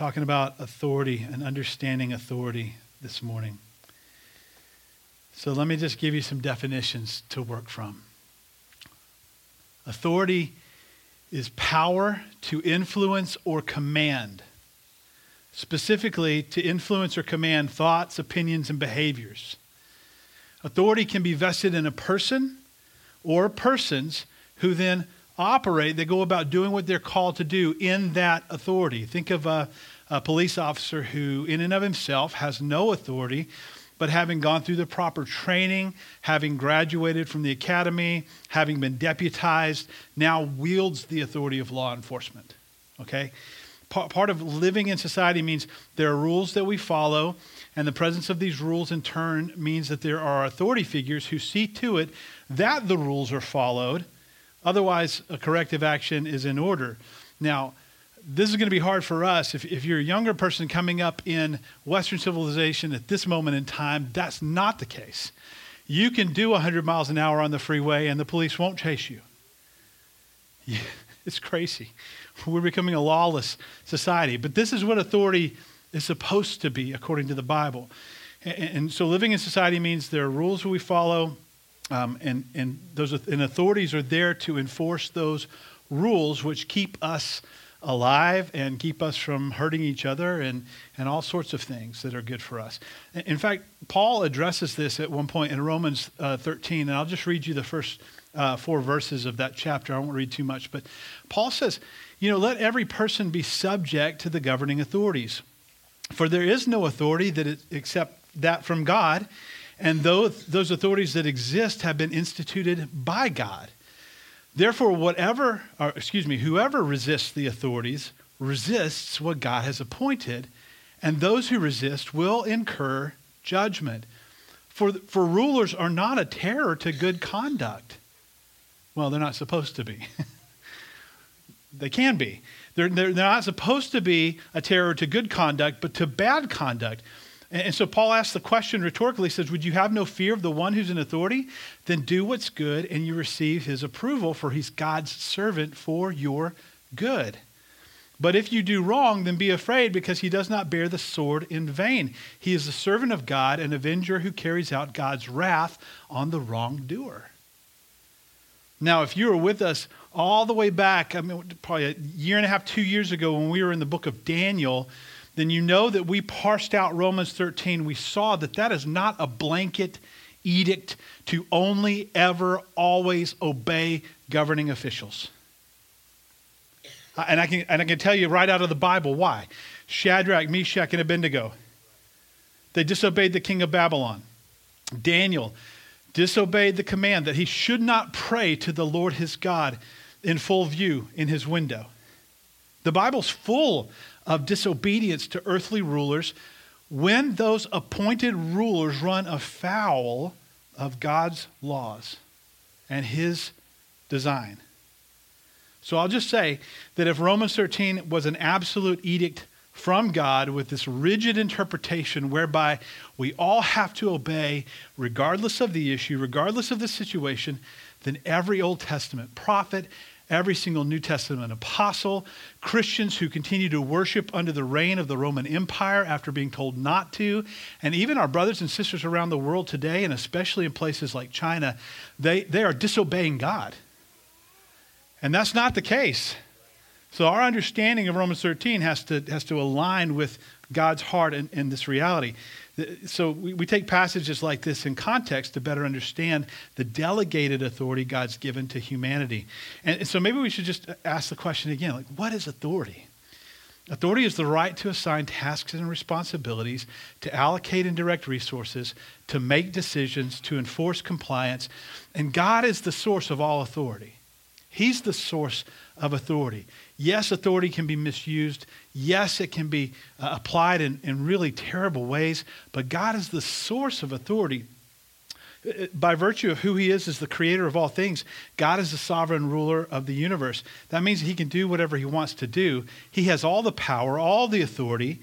talking about authority and understanding authority this morning. So let me just give you some definitions to work from. Authority is power to influence or command, specifically to influence or command thoughts, opinions, and behaviors. Authority can be vested in a person or persons who then operate, they go about doing what they're called to do in that authority. Think of a, a, police officer who, in and of himself, has no authority, but having gone through the proper training, having graduated from the academy, having been deputized, now wields the authority of law enforcement. Okay? part of living in society means there are rules that we follow, and the presence of these rules in turn means that there are authority figures who see to it that the rules are followed Otherwise, a corrective action is in order. Now, this is going to be hard for us. If, if you're a younger person coming up in Western civilization at this moment in time, that's not the case. You can do 100 miles an hour on the freeway and the police won't chase you. It's crazy. We're becoming a lawless society. But this is what authority is supposed to be according to the Bible. And, and so living in society means there are rules we follow, um, and, and those and authorities are there to enforce those rules which keep us alive and keep us from hurting each other and, and all sorts of things that are good for us. In fact, Paul addresses this at one point in Romans uh, 13, and I'll just read you the first uh, four verses of that chapter. I won't read too much, but Paul says, You know, let every person be subject to the governing authorities. For there is no authority that except that from God and those, those authorities that exist have been instituted by God. Therefore, whatever, or excuse me, whoever resists the authorities resists what God has appointed, and those who resist will incur judgment. For, for rulers are not a terror to good conduct. Well, they're not supposed to be. they can be. They're, they're, they're not supposed to be a terror to good conduct, but to bad conduct. And, so Paul asks the question rhetorically, he says, Would you have no fear of the one who's in authority? Then do what's good and you receive his approval, for he's God's servant for your good. But if you do wrong, then be afraid because he does not bear the sword in vain. He is the servant of God, an avenger who carries out God's wrath on the wrongdoer. Now, if you were with us all the way back, I mean, probably a year and a half, two years ago, when we were in the book of Daniel, then you know that we parsed out Romans 13. We saw that that is not a blanket edict to only ever always obey governing officials. Uh, and I can, and I can tell you right out of the Bible why. Shadrach, Meshach, and Abednego, they disobeyed the king of Babylon. Daniel disobeyed the command that he should not pray to the Lord his God in full view in his window. The Bible's full of disobedience to earthly rulers when those appointed rulers run afoul of God's laws and his design. So I'll just say that if Romans 13 was an absolute edict from God with this rigid interpretation whereby we all have to obey regardless of the issue, regardless of the situation, then every Old Testament prophet, every single New Testament apostle, Christians who continue to worship under the reign of the Roman Empire after being told not to, and even our brothers and sisters around the world today, and especially in places like China, they, they are disobeying God. And that's not the case. So our understanding of Romans 13 has to, has to align with God's heart in, in this reality. So we, we take passages like this in context to better understand the delegated authority God's given to humanity. And so maybe we should just ask the question again like, what is authority? Authority is the right to assign tasks and responsibilities, to allocate and direct resources, to make decisions, to enforce compliance. And God is the source of all authority. He's the source of authority. Yes, authority can be misused. Yes, it can be uh, applied in, in really terrible ways, but God is the source of authority. Uh, uh, by virtue of who he is as the creator of all things, God is the sovereign ruler of the universe. That means he can do whatever he wants to do. He has all the power, all the authority,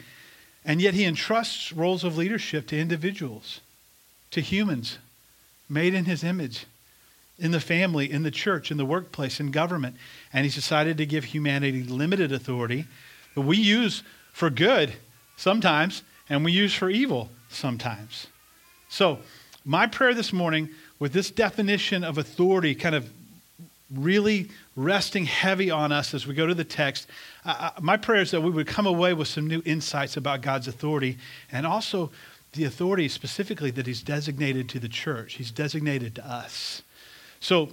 and yet he entrusts roles of leadership to individuals, to humans made in his image in the family, in the church, in the workplace, in government. And he's decided to give humanity limited authority. that we use for good sometimes, and we use for evil sometimes. So, my prayer this morning with this definition of authority kind of really resting heavy on us as we go to the text, uh, my prayer is that we would come away with some new insights about God's authority and also the authority specifically that He's designated to the church, He's designated to us. So,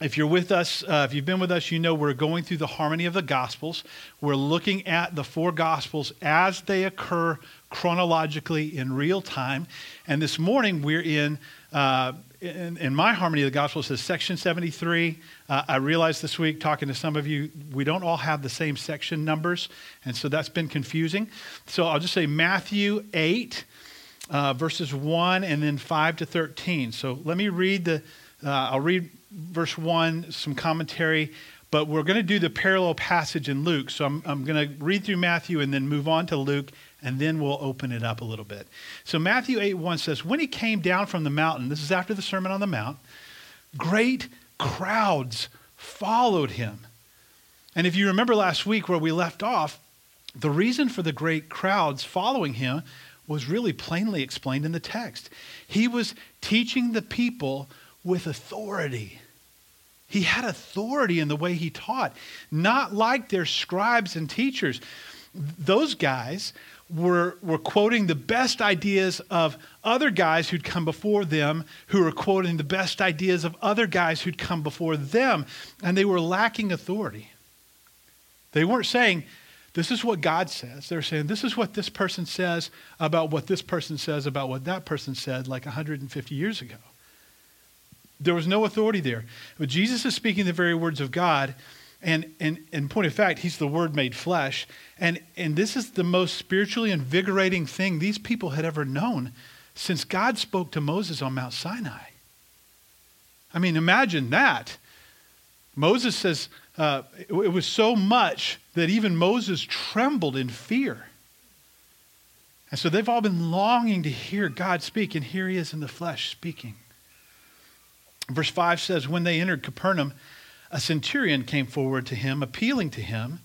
if you're with us, uh, if you've been with us, you know we're going through the harmony of the Gospels. We're looking at the four Gospels as they occur chronologically in real time. And this morning we're in, uh, in, in, my harmony of the Gospel, says section 73. Uh, I realized this week, talking to some of you, we don't all have the same section numbers. And so that's been confusing. So I'll just say Matthew 8, uh, verses 1 and then 5 to 13. So let me read the, uh, I'll read verse 1, some commentary, but we're going to do the parallel passage in Luke. So I'm, I'm going to read through Matthew and then move on to Luke, and then we'll open it up a little bit. So Matthew 8 1 says, When he came down from the mountain, this is after the Sermon on the Mount, great crowds followed him. And if you remember last week where we left off, the reason for the great crowds following him was really plainly explained in the text. He was teaching the people with authority. He had authority in the way he taught, not like their scribes and teachers. Those guys were, were quoting the best ideas of other guys who'd come before them, who were quoting the best ideas of other guys who'd come before them, and they were lacking authority. They weren't saying, This is what God says. They're saying, This is what this person says about what this person says about what that person said like 150 years ago. There was no authority there. But Jesus is speaking the very words of God. And, and, in point of fact, he's the word made flesh. And, and this is the most spiritually invigorating thing these people had ever known since God spoke to Moses on Mount Sinai. I mean, imagine that. Moses says uh, it, it was so much that even Moses trembled in fear. And so they've all been longing to hear God speak, and here he is in the flesh speaking. Verse 5 says, When they entered Capernaum, a centurion came forward to him, appealing to him,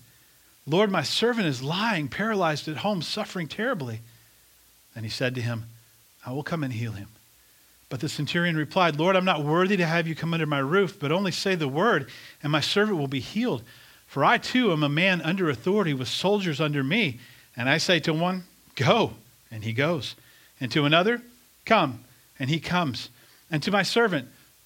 Lord, my servant is lying, paralyzed at home, suffering terribly. And he said to him, I will come and heal him. But the centurion replied, Lord, I'm not worthy to have you come under my roof, but only say the word, and my servant will be healed. For I too am a man under authority with soldiers under me. And I say to one, Go, and he goes. And to another, Come, and he comes. And to my servant,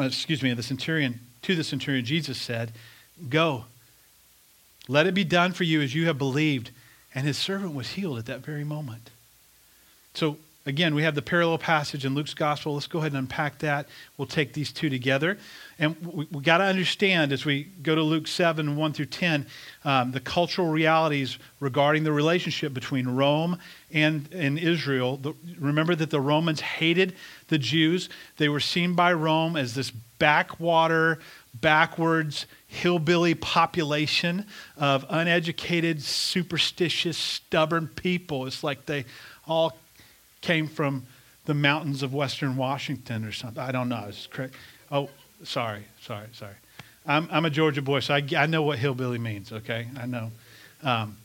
Uh, excuse me, the centurion, to the centurion, Jesus said, Go, let it be done for you as you have believed. And his servant was healed at that very moment. So, again, we have the parallel passage in Luke's gospel. Let's go ahead and unpack that. We'll take these two together. And we, we got to understand as we go to Luke 7, 1 through 10, um, the cultural realities regarding the relationship between Rome and, and Israel. The, remember that the Romans hated the Jews. They were seen by Rome as this backwater, backwards, hillbilly population of uneducated, superstitious, stubborn people. It's like they all came from the mountains of western Washington or something. I don't know. It's. Oh, sorry, sorry, sorry. I'm, I'm a Georgia boy, so I, I know what hillbilly means, okay? I know. Um,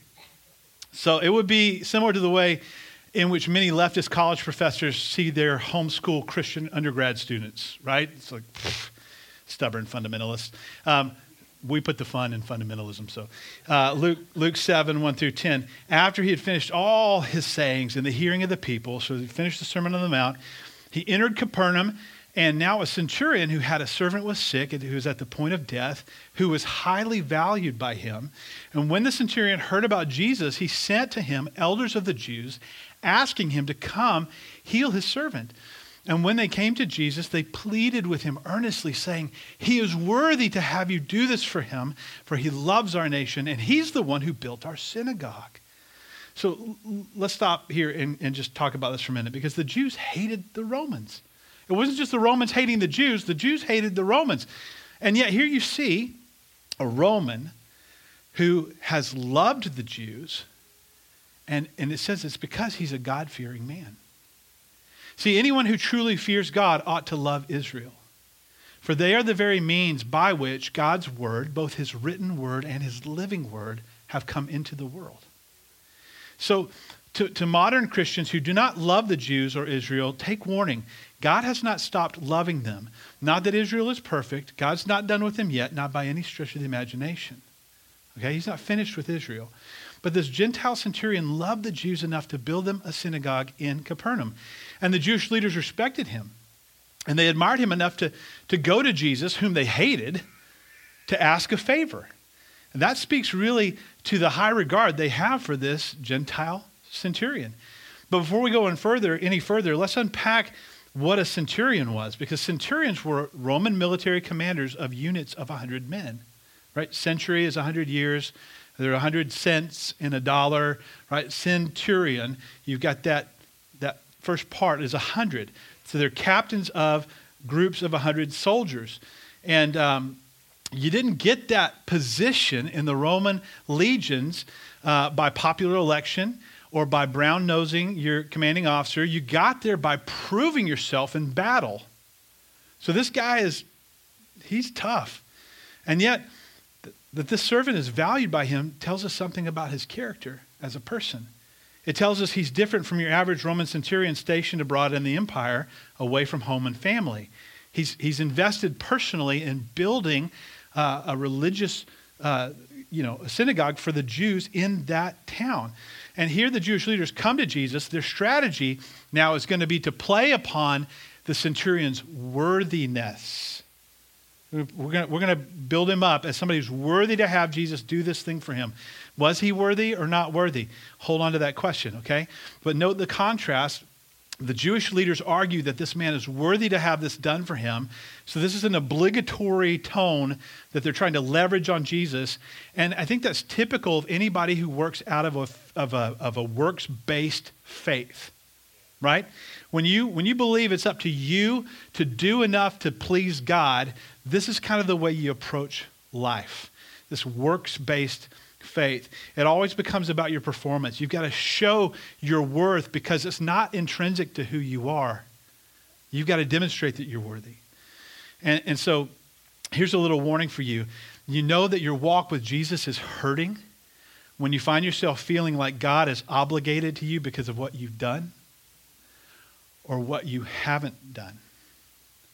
so it would be similar to the way in which many leftist college professors see their homeschool Christian undergrad students, right? It's like pff, stubborn fundamentalists. Um, we put the fun in fundamentalism. So, uh, Luke, Luke 7, 1 through 10. After he had finished all his sayings in the hearing of the people, so he finished the Sermon on the Mount, he entered Capernaum, and now a centurion who had a servant was sick who was at the point of death, who was highly valued by him. And when the centurion heard about Jesus, he sent to him elders of the Jews asking him to come heal his servant. And when they came to Jesus, they pleaded with him earnestly, saying, He is worthy to have you do this for him, for he loves our nation, and he's the one who built our synagogue. So let's stop here and, and just talk about this for a minute because the Jews hated the Romans. It wasn't just the Romans hating the Jews, the Jews hated the Romans. And yet here you see a Roman who has loved the Jews, and, and it says it's because he's a God fearing man. See, anyone who truly fears God ought to love Israel. For they are the very means by which God's word, both his written word and his living word, have come into the world. So, to, to modern Christians who do not love the Jews or Israel, take warning. God has not stopped loving them. Not that Israel is perfect. God's not done with them yet, not by any stretch of the imagination. Okay, he's not finished with Israel. But this Gentile centurion loved the Jews enough to build them a synagogue in Capernaum. And the Jewish leaders respected him. And they admired him enough to, to go to Jesus, whom they hated, to ask a favor. And that speaks really to the high regard they have for this Gentile centurion. But before we go on further, any further, let's unpack what a centurion was, because centurions were Roman military commanders of units of 100 men. Right? Century is 100 years. There are 100 cents in a dollar. Right? Centurion, you've got that, that first part is 100. So they're captains of groups of 100 soldiers. And um, you didn't get that position in the Roman legions uh, by popular election or by brown nosing your commanding officer. You got there by proving yourself in battle. So this guy is, he's tough. And yet, that this servant is valued by him tells us something about his character as a person. It tells us he's different from your average Roman centurion stationed abroad in the empire, away from home and family. He's, he's invested personally in building uh, a religious, uh, you know, a synagogue for the Jews in that town. And here the Jewish leaders come to Jesus. Their strategy now is going to be to play upon the centurion's worthiness. We're going, we're to build him up as somebody who's worthy to have Jesus do this thing for him. Was he worthy or not worthy? Hold on to that question, okay? But note the contrast the Jewish leaders argue that this man is worthy to have this done for him. So, this is an obligatory tone that they're trying to leverage on Jesus. And I think that's typical of anybody who works out of a, of a, of a works based faith, right? When you, when you believe it's up to you to do enough to please God, this is kind of the way you approach life this works based faith. It always becomes about your performance. You've got to show your worth because it's not intrinsic to who you are. You've got to demonstrate that you're worthy. And, and so here's a little warning for you. You know that your walk with Jesus is hurting when you find yourself feeling like God is obligated to you because of what you've done or what you haven't done.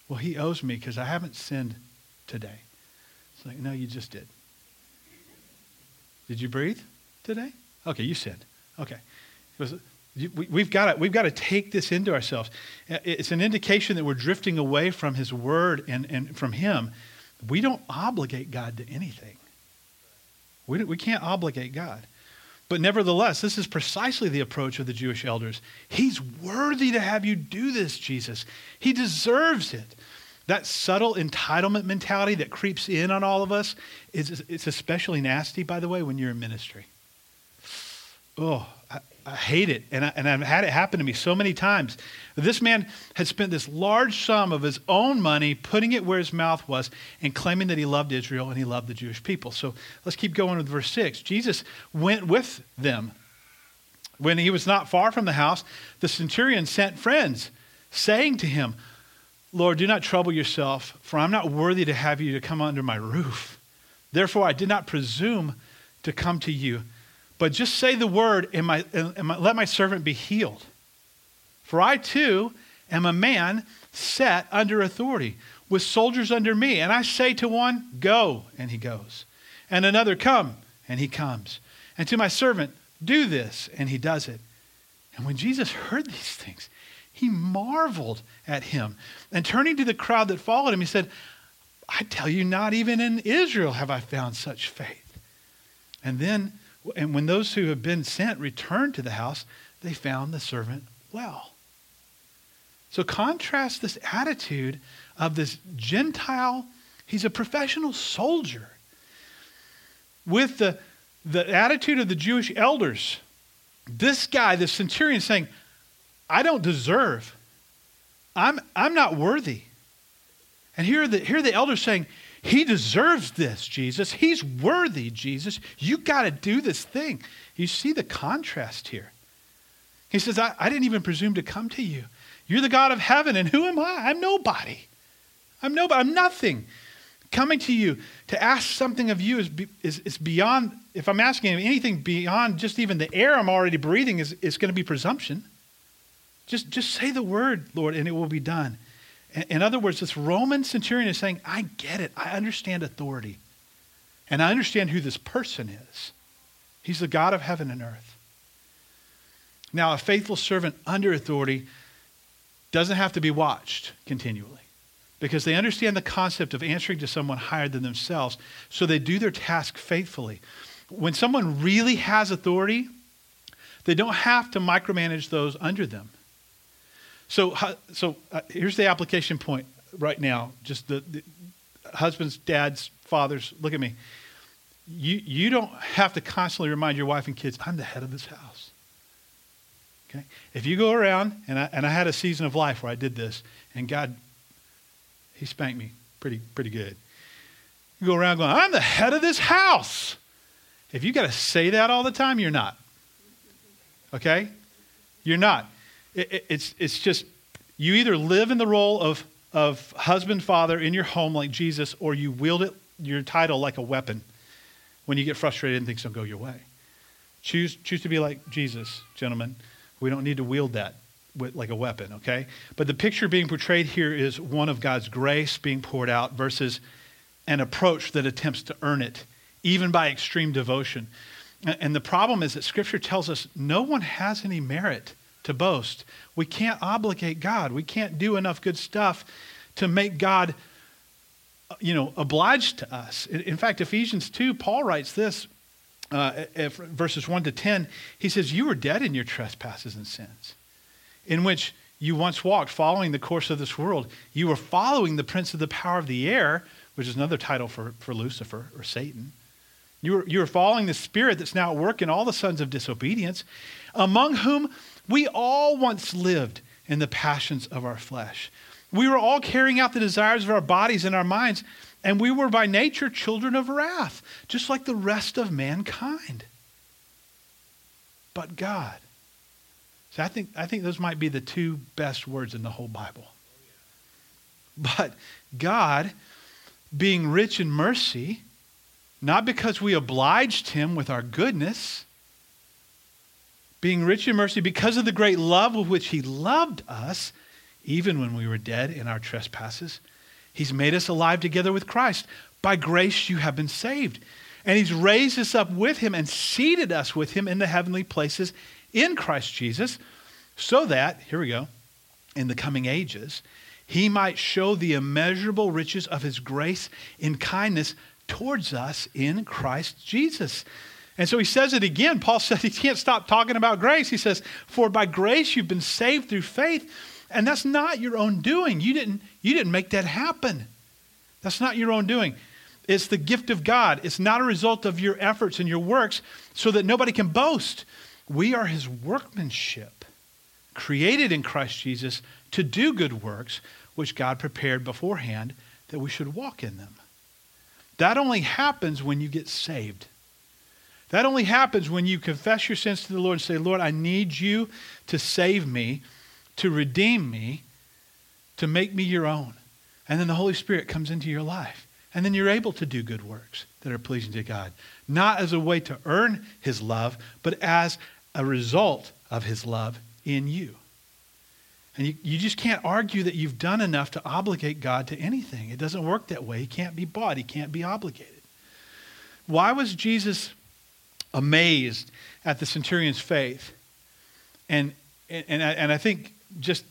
Well, he owes me because I haven't sinned today. It's like, no, you just did. Did you breathe today? Okay, you sinned. Okay. We've got, to, we've got to take this into ourselves. It's an indication that we're drifting away from His Word and, and from Him. We don't obligate God to anything. We, we can't obligate God. But nevertheless, this is precisely the approach of the Jewish elders. He's worthy to have you do this, Jesus. He deserves it. That subtle entitlement mentality that creeps in on all of us is it's especially nasty, by the way, when you're in ministry. Oh, I, hate it. And, I, and I've had it happen to me so many times. This man had spent this large sum of his own money putting it where his mouth was and claiming that he loved Israel and he loved the Jewish people. So let's keep going with verse 6. Jesus went with them. When he was not far from the house, the centurion sent friends, saying to him, Lord, do not trouble yourself, for I'm not worthy to have you to come under my roof. Therefore, I did not presume to come to you. But just say the word, and, my, and my, let my servant be healed. For I too am a man set under authority, with soldiers under me. And I say to one, Go, and he goes. And another, Come, and he comes. And to my servant, Do this, and he does it. And when Jesus heard these things, he marveled at him. And turning to the crowd that followed him, he said, I tell you, not even in Israel have I found such faith. And then, and when those who have been sent returned to the house, they found the servant well. So contrast this attitude of this Gentile, he's a professional soldier, with the, the attitude of the Jewish elders this guy, the centurion, saying, I don't deserve. I'm, I'm not worthy. And here are, the, here are the elders saying, He deserves this, Jesus. He's worthy, Jesus. You got to do this thing. You see the contrast here. He says, I, I didn't even presume to come to you. You're the God of heaven, and who am I? I'm nobody. I'm nobody. I'm nothing. Coming to you to ask something of you is, is, is beyond, if I'm asking anything beyond just even the air I'm already breathing, is, is going to be presumption. Just, just say the word, Lord, and it will be done. In, other words, this Roman centurion is saying, I get it. I understand authority. And I understand who this person is. He's the God of heaven and earth. Now, a faithful servant under authority doesn't have to be watched continually because they understand the concept of answering to someone higher than themselves, so they do their task faithfully. When someone really has authority, they don't have to micromanage those under them. So, so uh, here's the application point right now. Just the, the husbands, dads, fathers, look at me. You, you don't have to constantly remind your wife and kids, I'm the head of this house. Okay? If you go around, and I, and I had a season of life where I did this, and God, He spanked me pretty, pretty good. You go around going, I'm the head of this house. If you got to say that all the time, you're not. Okay? You're not. It, it, it's, it's just, you either live in the role of, of husband, father in your home like Jesus, or you wield it, your title like a weapon when you get frustrated and things don't go your way. Choose, choose to be like Jesus, gentlemen. We don't need to wield that with, like a weapon, okay? But the picture being portrayed here is one of God's grace being poured out versus an approach that attempts to earn it, even by extreme devotion. And the problem is that Scripture tells us no one has any merit to boast. We can't obligate God. We can't do enough good stuff to make God, you know, obliged to us. In fact, Ephesians 2, Paul writes this uh, verses 1 to 10, he says, You were dead in your trespasses and sins, in which you once walked, following the course of this world. You were following the prince of the power of the air, which is another title for, for Lucifer or Satan. You were, you were following the spirit that's now at work in all the sons of disobedience, among whom we all once lived in the passions of our flesh. We were all carrying out the desires of our bodies and our minds and we were by nature children of wrath, just like the rest of mankind. But God. So I think, I think those might be the two best words in the whole Bible. But God, being rich in mercy, not because we obliged him with our goodness, being rich in mercy because of the great love with which he loved us, even when we were dead in our trespasses He's made us alive together with Christ. By grace you have been saved. And he's raised us up with him and seated us with him in the heavenly places in Christ Jesus, so that, here we go, in the coming ages, he might show the immeasurable riches of his grace in kindness towards us in Christ Jesus. And so he says it again. Paul says he can't stop talking about grace. He says, For by grace you've been saved through faith and that's not your own doing. You didn't, you didn't make that happen. That's not your own doing. It's the gift of God. It's not a result of your efforts and your works so that nobody can boast. We are his workmanship, created in Christ Jesus to do good works, which God prepared beforehand that we should walk in them. That only happens when you get saved. That only happens when you confess your sins to the Lord and say, Lord, I need you to save me to redeem me, to make me your own. And then the Holy Spirit comes into your life. And then you're able to do good works that are pleasing to God. Not as a way to earn his love, but as a result of his love in you. And you, you just can't argue that you've done enough to obligate God to anything. It doesn't work that way. He can't be bought, he can't be obligated. Why was Jesus amazed at the centurion's faith? And, and, I, and I think just,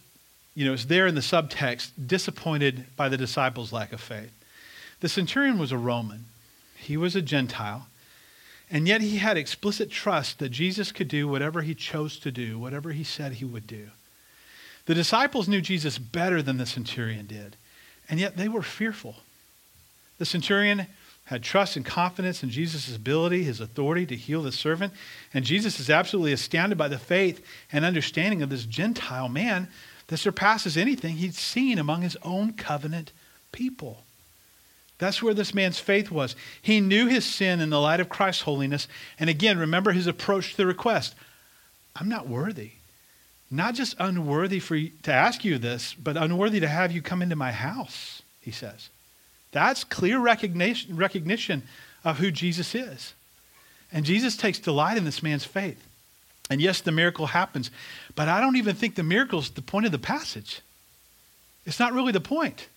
you know, it's there in the subtext, disappointed by the disciples' lack of faith. The centurion was a Roman, he was a Gentile, and yet he had explicit trust that Jesus could do whatever he chose to do, whatever he said he would do. The disciples knew Jesus better than the centurion did, and yet they were fearful. The centurion had trust and confidence in Jesus' ability, his authority to heal the servant. And Jesus is absolutely astounded by the faith and understanding of this Gentile man that surpasses anything he'd seen among his own covenant people. That's where this man's faith was. He knew his sin in the light of Christ's holiness. And again, remember his approach to the request I'm not worthy. Not just unworthy for to ask you this, but unworthy to have you come into my house, he says. That's clear recognition, recognition of who Jesus is. And Jesus takes delight in this man's faith. And yes, the miracle happens, but I don't even think the miracle is the point of the passage. It's not really the point.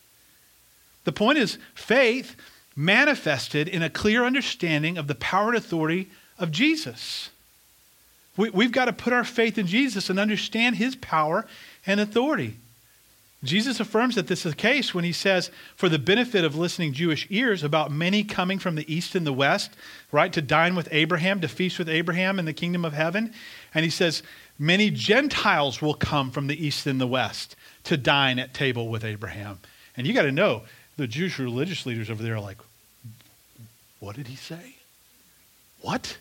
The point is faith manifested in a clear understanding of the power and authority of Jesus. We, have got to put our faith in Jesus and understand his power and authority. Jesus affirms that this is the case when he says, for the benefit of listening Jewish ears, about many coming from the east and the west, right, to dine with Abraham, to feast with Abraham in the kingdom of heaven. And he says, many Gentiles will come from the east and the west to dine at table with Abraham. And you got to know, the Jewish religious leaders over there are like, what did he say? What?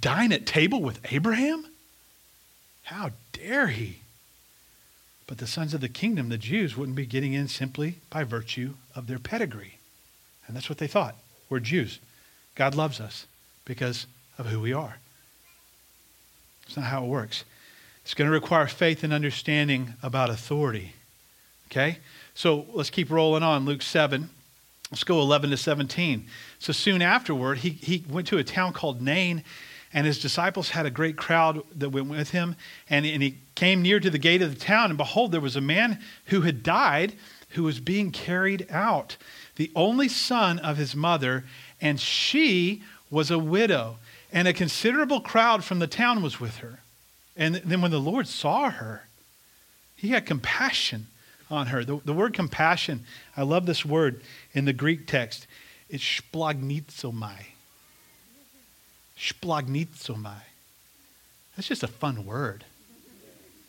Dine at table with Abraham? How dare he? But the sons of the kingdom, the Jews, wouldn't be getting in simply by virtue of their pedigree. And that's what they thought. We're Jews. God loves us because of who we are. It's not how it works. It's going to require faith and understanding about authority. Okay? So let's keep rolling on. Luke 7. Let's go 11 to 17. So soon afterward, he, he went to a town called Nain and his disciples had a great crowd that went with him. And, and he came near to the gate of the town, and behold, there was a man who had died who was being carried out, the only son of his mother, and she was a widow. And a considerable crowd from the town was with her. And then when the Lord saw her, he had compassion on her. The, the word compassion, I love this word in the Greek text. It's splagnizomai splagnitsomai. That's just a fun word.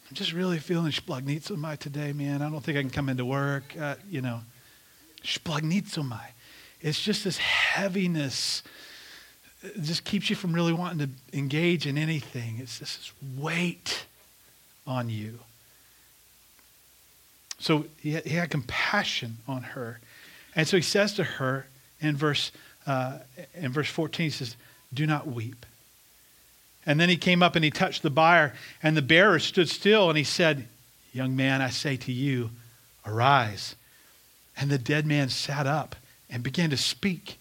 I'm just really feeling splagnitsomai today, man. I don't think I can come into work. Uh, you know, splagnitsomai. It's just this heaviness. It just keeps you from really wanting to engage in anything. It's just this weight on you. So he had, he had compassion on her. And so he says to her in verse, uh, in verse 14, he says, do not weep. And then he came up and he touched the bier, and the bearer stood still, and he said, Young man, I say to you, arise. And the dead man sat up and began to speak.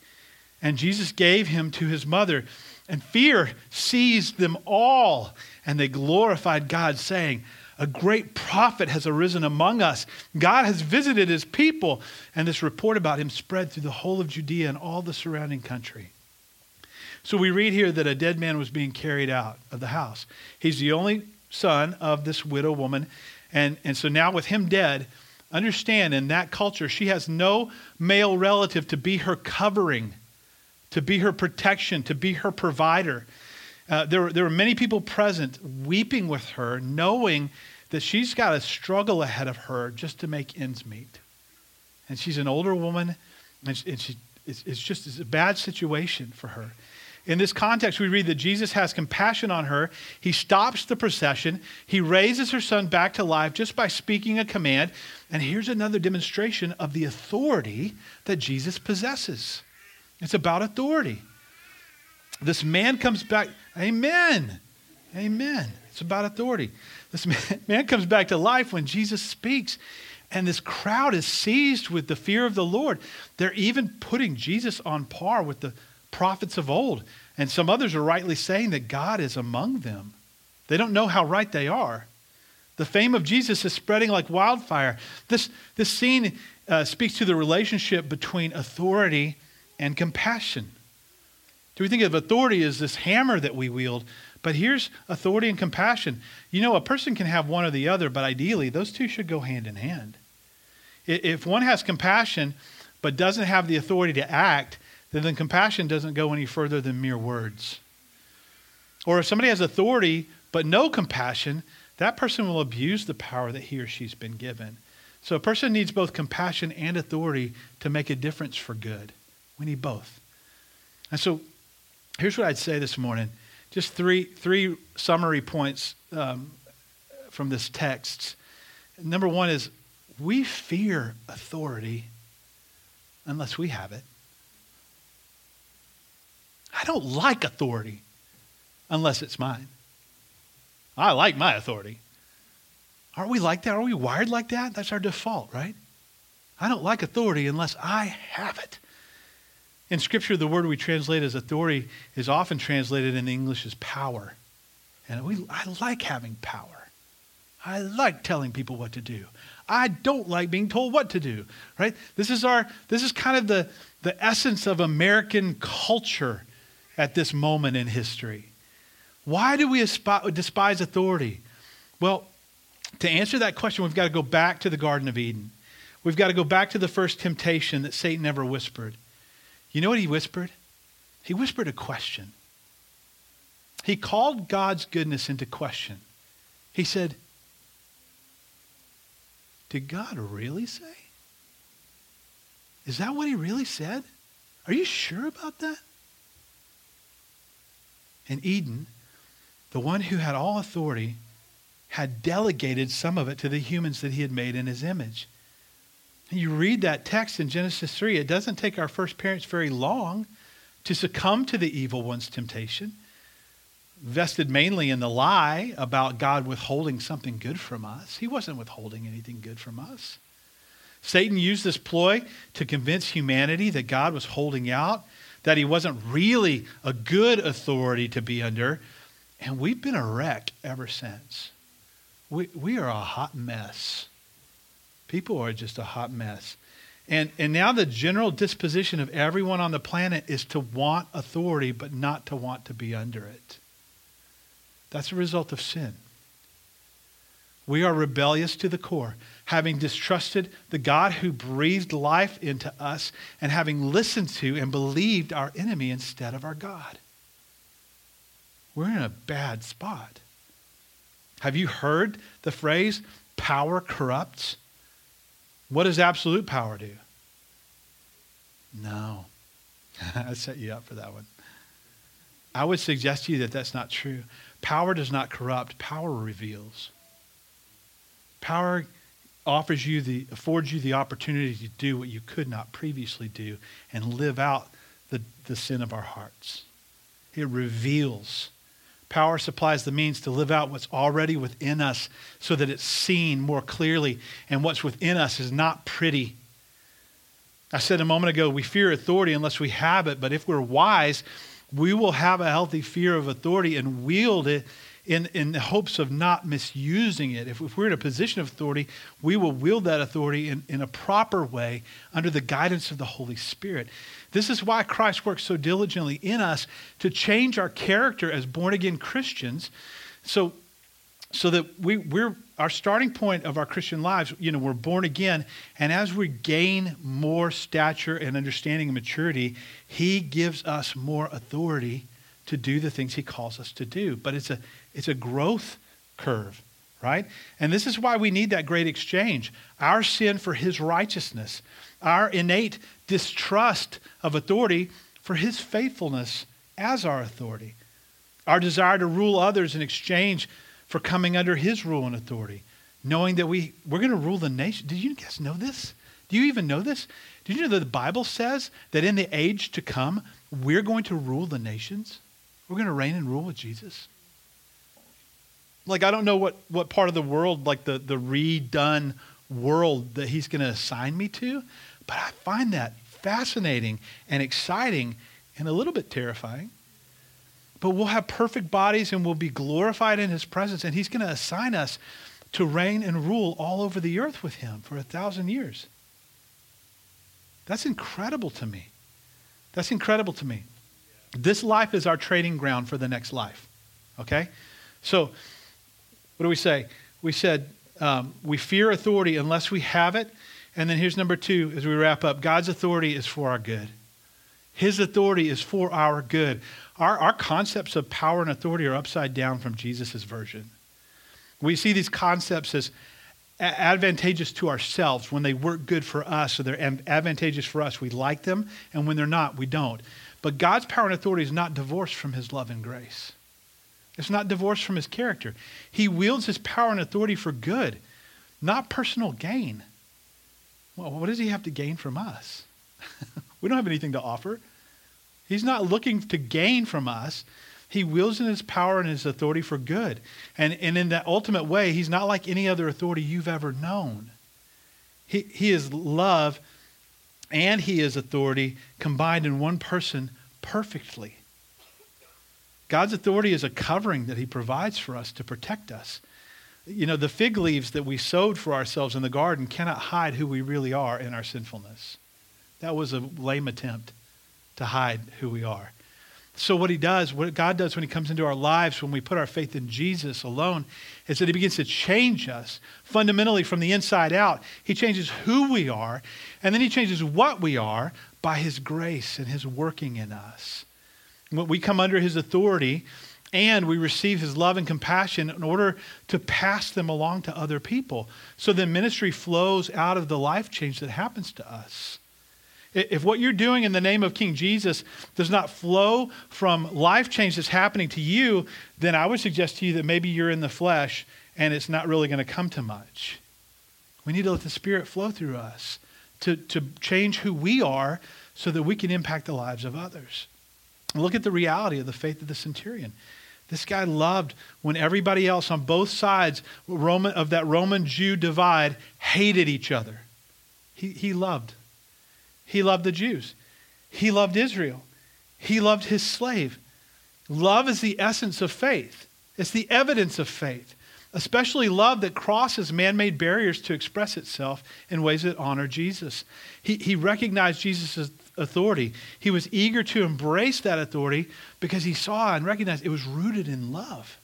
And Jesus gave him to his mother, and fear seized them all. And they glorified God, saying, A great prophet has arisen among us. God has visited his people. And this report about him spread through the whole of Judea and all the surrounding country. So we read here that a dead man was being carried out of the house. He's the only son of this widow woman. And, and so now, with him dead, understand in that culture, she has no male relative to be her covering, to be her protection, to be her provider. Uh, there, there were many people present weeping with her, knowing that she's got a struggle ahead of her just to make ends meet. And she's an older woman, and, she, and she, it's, it's just it's a bad situation for her. In this context, we read that Jesus has compassion on her. He stops the procession. He raises her son back to life just by speaking a command. And here's another demonstration of the authority that Jesus possesses. It's about authority. This man comes back. Amen. Amen. It's about authority. This man, man comes back to life when Jesus speaks. And this crowd is seized with the fear of the Lord. They're even putting Jesus on par with the prophets of old. And some others are rightly saying that God is among them. They don't know how right they are. The fame of Jesus is spreading like wildfire. This, this scene uh, speaks to the relationship between authority and compassion. Do we think of authority as this hammer that we wield? But here's authority and compassion. You know, a person can have one or the other, but ideally, those two should go hand in hand. If one has compassion but doesn't have the authority to act, then the compassion doesn't go any further than mere words. Or if somebody has authority but no compassion, that person will abuse the power that he or she's been given. So a person needs both compassion and authority to make a difference for good. We need both. And so here's what I'd say this morning just three, three summary points um, from this text. Number one is we fear authority unless we have it. I don't like authority unless it's mine. I like my authority. Aren't we like that? Are we wired like that? That's our default, right? I don't like authority unless I have it. In Scripture, the word we translate as authority is often translated in English as power. And we, I like having power. I like telling people what to do. I don't like being told what to do, right? This is our this is kind of the the essence of American culture at this moment in history. Why do we despise authority? Well, to answer that question, we've got to go back to the Garden of Eden. We've got to go back to the first temptation that Satan ever whispered. You know what he whispered? He whispered a question. He called God's goodness into question. He said, Did God really say? Is that what he really said? Are you sure about that? In Eden, the one who had all authority had delegated some of it to the humans that he had made in his image. And you read that text in Genesis 3, it doesn't take our first parents very long to succumb to the evil one's temptation, vested mainly in the lie about God withholding something good from us. He wasn't withholding anything good from us. Satan used this ploy to convince humanity that God was holding out, that he wasn't really a good authority to be under, and we've been a wreck ever since. We, we are a hot mess. People are just a hot mess. And, and now the general disposition of everyone on the planet is to want authority, but not to want to be under it. That's a result of sin. We are rebellious to the core, having distrusted the God who breathed life into us and having listened to and believed our enemy instead of our God. We're in a bad spot. Have you heard the phrase, power corrupts? What does absolute power do? No. I set you up for that one. I would suggest to you that that's not true. Power does not corrupt, power reveals. Power offers you the affords you the opportunity to do what you could not previously do and live out the, the sin of our hearts. It reveals Power supplies the means to live out what's already within us so that it's seen more clearly, and what's within us is not pretty. I said a moment ago, we fear authority unless we have it, but if we're wise, we will have a healthy fear of authority and wield it in, in the hopes of not misusing it. If, if we're in a position of authority, we will wield that authority in, in a proper way under the guidance of the Holy Spirit. This is why Christ works so diligently in us to change our character as born again Christians. So, so that we, we're our starting point of our Christian lives, you know, we're born again, and as we gain more stature and understanding and maturity, He gives us more authority to do the things He calls us to do. But it's a it's a growth curve, right? And this is why we need that great exchange. Our sin for His righteousness, our innate distrust of authority for his faithfulness as our authority, our desire to rule others in exchange for coming under his rule and authority, knowing that we, we're going to rule the nation. Did you guys know this? Do you even know this? Did you know that the Bible says that in the age to come, we're going to rule the nations? We're going to reign and rule with Jesus? Like, I don't know what, what part of the world, like the, the redone world that he's going to assign me to, but I find that fascinating and exciting and a little bit terrifying. But we'll have perfect bodies and we'll be glorified in his presence, and he's going to assign us to reign and rule all over the earth with him for a thousand years. That's incredible to me. That's incredible to me. This life is our trading ground for the next life. Okay? So, what do we say? We said um, we fear authority unless we have it. And then here's number two as we wrap up God's authority is for our good. His authority is for our good. Our, our concepts of power and authority are upside down from Jesus' version. We see these concepts as, advantageous to ourselves, when they work good for us, or they're advantageous for us, we like them, and when they're not, we don't. But God's power and authority is not divorced from his love and grace. It's not divorced from his character. He wields his power and authority for good, not personal gain. Well, what does he have to gain from us? we don't have anything to offer. He's not looking to gain from us. He wields in his power and his authority for good. And, and in that ultimate way, he's not like any other authority you've ever known. He, he is love and he is authority combined in one person perfectly. God's authority is a covering that he provides for us to protect us. You know, the fig leaves that we sewed for ourselves in the garden cannot hide who we really are in our sinfulness. That was a lame attempt to hide who we are. So, what he does, what God does when he comes into our lives, when we put our faith in Jesus alone, is that he begins to change us fundamentally from the inside out. He changes who we are, and then he changes what we are by his grace and his working in us. We come under his authority and we receive his love and compassion in order to pass them along to other people. So then ministry flows out of the life change that happens to us. If what you're doing in the name of King Jesus does not flow from life change that's happening to you, then I would suggest to you that maybe you're in the flesh and it's not really going to come to much. We need to let the Spirit flow through us to, to change who we are so that we can impact the lives of others. Look at the reality of the faith of the centurion. This guy loved when everybody else on both sides Roman, of that Roman Jew divide hated each other. He, he loved. He loved the Jews. He loved Israel. He loved his slave. Love is the essence of faith, it's the evidence of faith, especially love that crosses man made barriers to express itself in ways that honor Jesus. He, he recognized Jesus' authority. He was eager to embrace that authority because he saw and recognized it was rooted in love.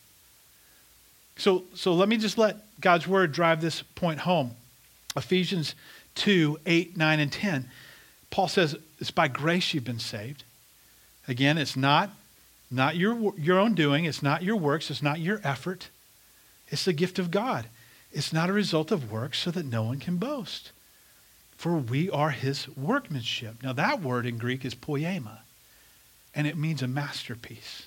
So, so let me just let God's word drive this point home. Ephesians 2 8, 9, and 10. Paul says it's by grace you've been saved. Again, it's not, not your, your own doing, it's not your works, it's not your effort. It's the gift of God. It's not a result of works so that no one can boast. For we are his workmanship. Now, that word in Greek is poiema, and it means a masterpiece.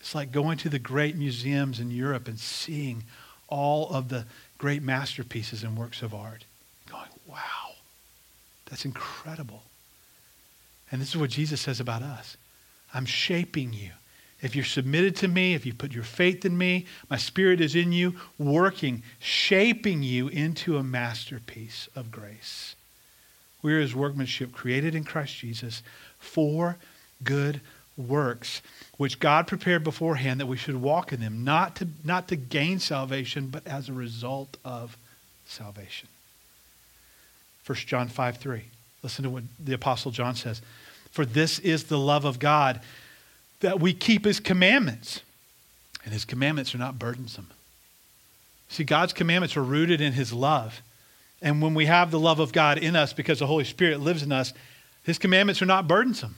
It's like going to the great museums in Europe and seeing all of the great masterpieces and works of art. Going, wow, that's incredible. And this is what Jesus says about us I'm shaping you. If you're submitted to me, if you put your faith in me, my spirit is in you, working, shaping you into a masterpiece of grace. We're his workmanship, created in Christ Jesus for good works, which God prepared beforehand that we should walk in them, not to, not to gain salvation, but as a result of salvation. 1 John 5 3. Listen to what the Apostle John says. For this is the love of God, that we keep his commandments. And his commandments are not burdensome. See, God's commandments are rooted in his love. And when we have the love of God in us because the Holy Spirit lives in us, his commandments are not burdensome.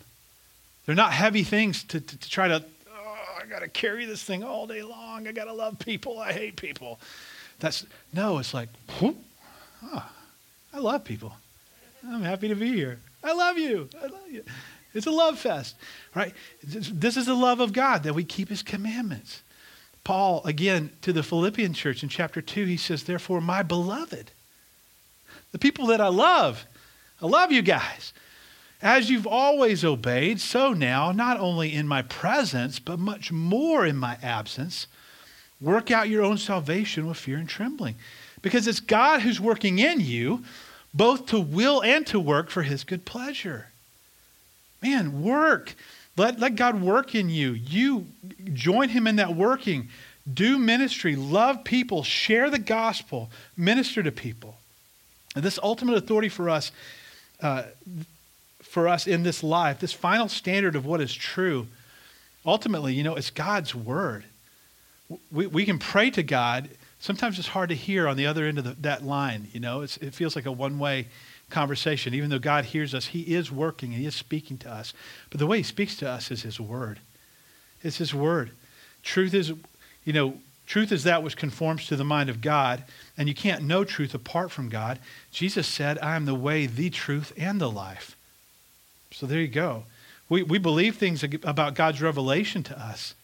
They're not heavy things to, to, to try to, oh, I got to carry this thing all day long. I got to love people. I hate people. That's, no, it's like, whoop, oh, I love people. I'm happy to be here. I love you. I love you. It's a love fest, right? This is the love of God that we keep his commandments. Paul, again, to the Philippian church in chapter 2, he says, Therefore, my beloved, the people that I love, I love you guys. As you've always obeyed, so now, not only in my presence, but much more in my absence, work out your own salvation with fear and trembling. Because it's God who's working in you, both to will and to work for his good pleasure. Man, work. Let, let God work in you. You join him in that working. Do ministry. Love people. Share the gospel. Minister to people. And this ultimate authority for us, uh, for us in this life, this final standard of what is true, ultimately, you know, it's God's word. We, we can pray to God sometimes it's hard to hear on the other end of the, that line. You know, it's, it feels like a one way conversation. Even though God hears us, He is working and He is speaking to us. But the way He speaks to us is His Word. It's His Word. Truth is, you know, Truth is that which conforms to the mind of God, and you can't know truth apart from God. Jesus said, I am the way, the truth, and the life. So there you go. We, we believe things about God's revelation to us.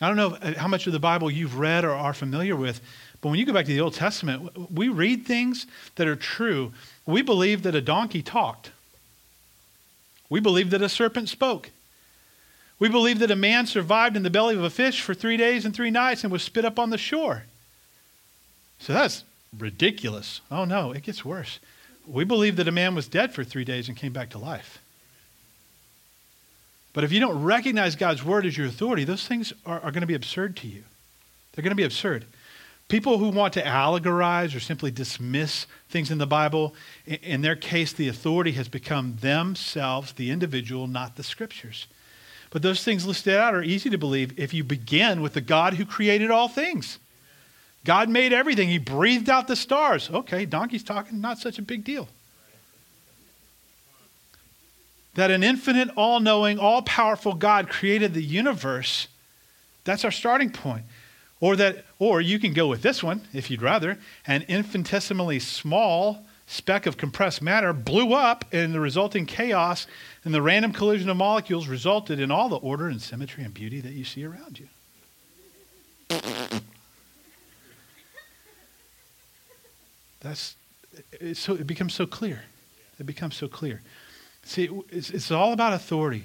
I don't know uh, how much of the Bible you've read or are familiar with, but when you go back to the Old Testament, we read things that are true. We believe that a donkey talked. We believe that a serpent spoke. We believe that a man survived in the belly of a fish for three days and three nights and was spit up on the shore. So that's ridiculous. Oh no, it gets worse. We believe that a man was dead for three days and came back to life. But if you don't recognize God's word as your authority, those things are, are going to be absurd to you. They're going to be absurd. People who want to allegorize or simply dismiss things in the Bible, in their case, the authority has become themselves, the individual, not the scriptures. But those things listed out are easy to believe if you begin with the God who created all things. God made everything. He breathed out the stars. Okay, donkey's talking, not such a big deal. That an infinite, all knowing, all powerful God created the universe, that's our starting point. Or that, or you can go with this one if you'd rather. An infinitesimally small speck of compressed matter blew up, and the resulting chaos and the random collision of molecules resulted in all the order and symmetry and beauty that you see around you. That's so it becomes so clear. It becomes so clear. See, it's, it's all about authority.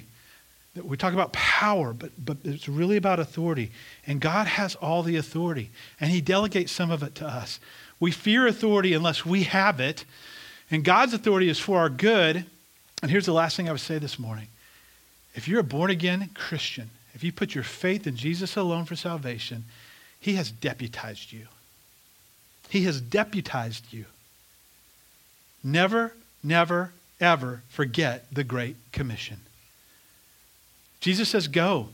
We talk about power, but, but it's really about authority. And God has all the authority, and He delegates some of it to us. We fear authority unless we have it, and God's authority is for our good. And here's the last thing I would say this morning if you're a born again Christian, if you put your faith in Jesus alone for salvation, He has deputized you. He has deputized you. Never, never, ever forget the Great Commission. Jesus says, Go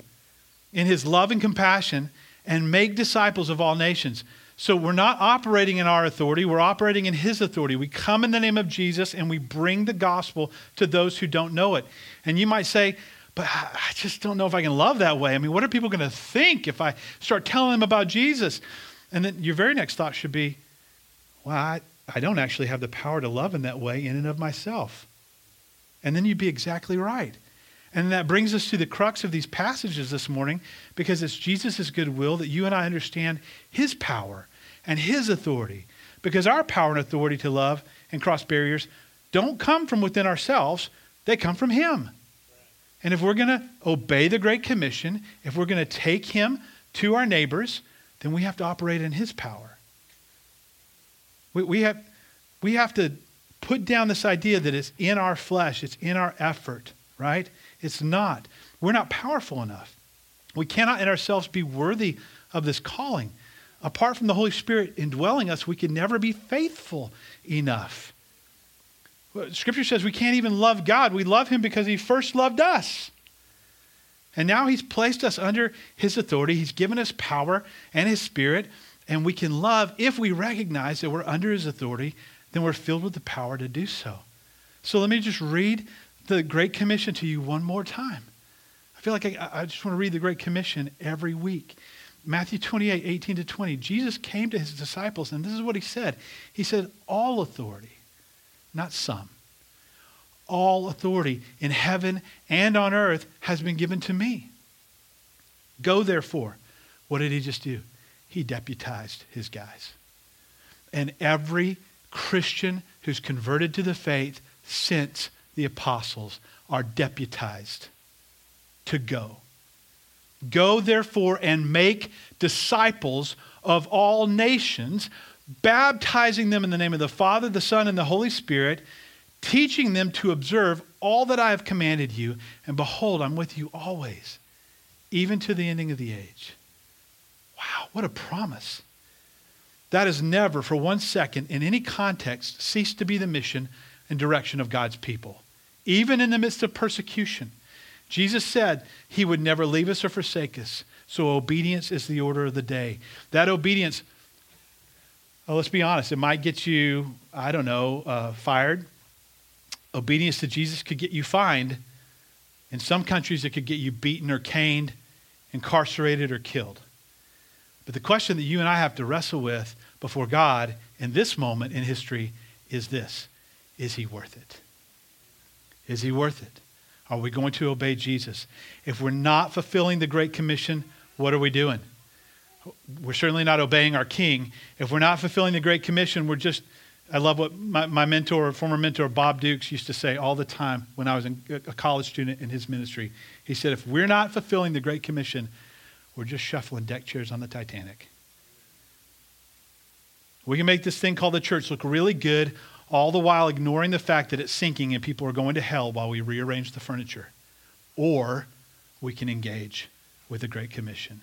in his love and compassion and make disciples of all nations. So we're not operating in our authority, we're operating in his authority. We come in the name of Jesus and we bring the gospel to those who don't know it. And you might say, but I just don't know if I can love that way. I mean, what are people going to think if I start telling them about Jesus? And then your very next thought should be, well, I, I don't actually have the power to love in that way in and of myself. And then you'd be exactly right. And that brings us to the crux of these passages this morning because it's Jesus' goodwill that you and I understand his power and his authority. Because our power and authority to love and cross barriers don't come from within ourselves, they come from him. And if we're going to obey the Great Commission, if we're going to take him to our neighbors, then we have to operate in his power. We, we, have, we have to put down this idea that it's in our flesh, it's in our effort, right? It's not. We're not powerful enough. We cannot in ourselves be worthy of this calling. Apart from the Holy Spirit indwelling us, we can never be faithful enough. Scripture says we can't even love God. We love Him because He first loved us. And now He's placed us under His authority. He's given us power and His Spirit. And we can love if we recognize that we're under His authority, then we're filled with the power to do so. So let me just read the Great Commission to you one more time. I feel like I, I just want to read the Great Commission every week. Matthew 28, 18 to 20. Jesus came to his disciples, and this is what he said. He said, All authority, not some, all authority in heaven and on earth has been given to me. Go, therefore. What did he just do? He deputized his guys. And every Christian who's converted to the faith since the apostles are deputized to go. Go, therefore, and make disciples of all nations, baptizing them in the name of the Father, the Son, and the Holy Spirit, teaching them to observe all that I have commanded you. And behold, I'm with you always, even to the ending of the age. Wow, what a promise. That has never, for one second, in any context, ceased to be the mission and direction of God's people even in the midst of persecution. Jesus said he would never leave us or forsake us. So obedience is the order of the day. That obedience, well, let's be honest, it might get you, I don't know, uh, fired. Obedience to Jesus could get you fined. In some countries, it could get you beaten or caned, incarcerated, or killed. But the question that you and I have to wrestle with before God in this moment in history is this Is he worth it? Is he worth it? Are we going to obey Jesus? If we're not fulfilling the Great Commission, what are we doing? We're certainly not obeying our King. If we're not fulfilling the Great Commission, we're just, I love what my, my mentor, former mentor, Bob Dukes, used to say all the time when I was a college student in his ministry. He said, if we're not fulfilling the Great Commission, we're just shuffling deck chairs on the Titanic. We can make this thing called the church look really good, all the while ignoring the fact that it's sinking and people are going to hell while we rearrange the furniture. Or we can engage with the Great Commission.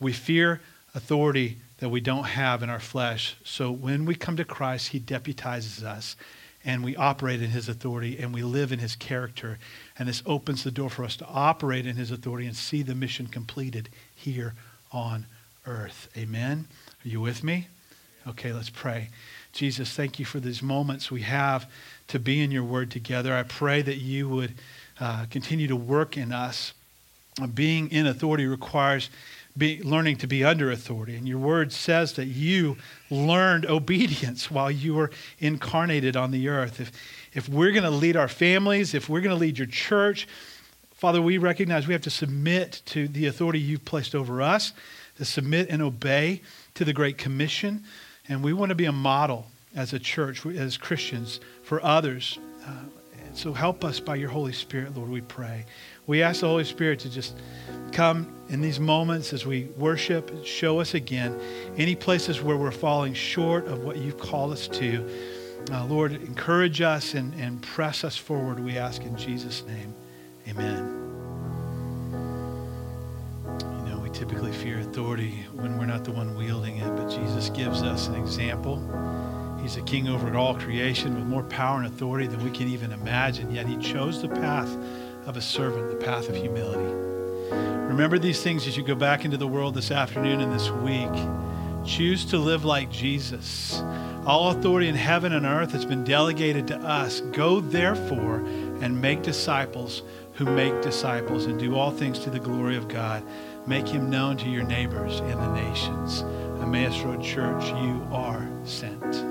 We fear authority that we don't have in our flesh. So when we come to Christ, he deputizes us and we operate in his authority and we live in his character. And this opens the door for us to operate in his authority and see the mission completed here on earth. Amen. Are you with me? Okay, let's pray. Jesus, thank you for these moments we have to be in your word together. I pray that you would uh, continue to work in us. being in authority requires be, learning to be under authority. And your word says that you learned obedience while you were incarnated on the earth. If, if we're going to lead our families, if we're going to lead your church, Father, we recognize we have to submit to the authority you've placed over us, to submit and obey to the Great Commission. And we want to be a model as a church, as Christians, for others. Uh, so help us by your Holy Spirit, Lord, we pray. We ask the Holy Spirit to just come in these moments as we worship, show us again any places where we're falling short of what you've called us to. Uh, Lord, encourage us and, and press us forward, we ask in Jesus' name. Amen. We typically fear authority when we're not the one wielding it, but Jesus gives us an example. He's a king over all creation with more power and authority than we can even imagine, yet he chose the path of a servant, the path of humility. Remember these things as you go back into the world this afternoon and this week. Choose to live like Jesus. All authority in heaven and earth has been delegated to us. Go therefore and make disciples who make disciples and do all things to the glory of God. Make him known to your neighbors and the nations. Emmaus Road Church, you are sent.